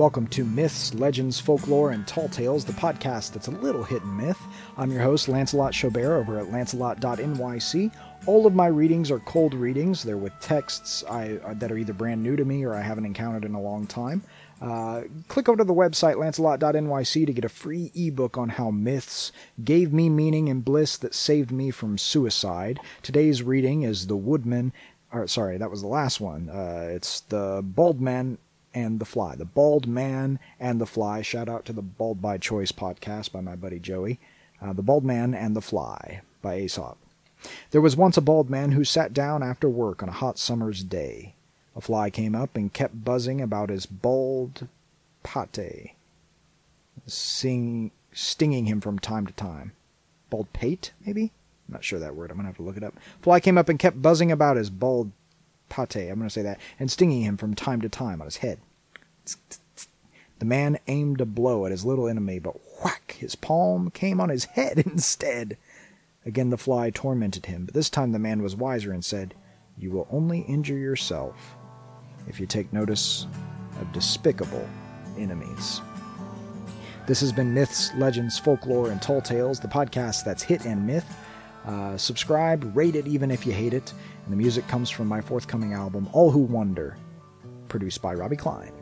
Welcome to Myths, Legends, Folklore, and Tall Tales, the podcast that's a little hit and myth. I'm your host, Lancelot Schaubert, over at lancelot.nyc. All of my readings are cold readings. They're with texts I, uh, that are either brand new to me or I haven't encountered in a long time. Uh, click over to the website lancelot.nyc to get a free ebook on how myths gave me meaning and bliss that saved me from suicide. Today's reading is The Woodman. Or, sorry, that was the last one. Uh, it's The Bald Man and the Fly. The Bald Man and the Fly. Shout out to the Bald by Choice podcast by my buddy Joey. Uh, the Bald Man and the Fly by Aesop. There was once a bald man who sat down after work on a hot summer's day. A fly came up and kept buzzing about his bald pate, sing, stinging him from time to time. Bald pate, maybe? I'm not sure that word. I'm going to have to look it up. Fly came up and kept buzzing about his bald pate, I'm going to say that, and stinging him from time to time on his head. The man aimed a blow at his little enemy, but whack! His palm came on his head instead. Again the fly tormented him, but this time the man was wiser and said, You will only injure yourself if you take notice of despicable enemies. This has been Myths, Legends, Folklore, and Tall Tales, the podcast that's hit and myth. Uh, subscribe, rate it even if you hate it. And the music comes from my forthcoming album, All Who Wonder, produced by Robbie Klein.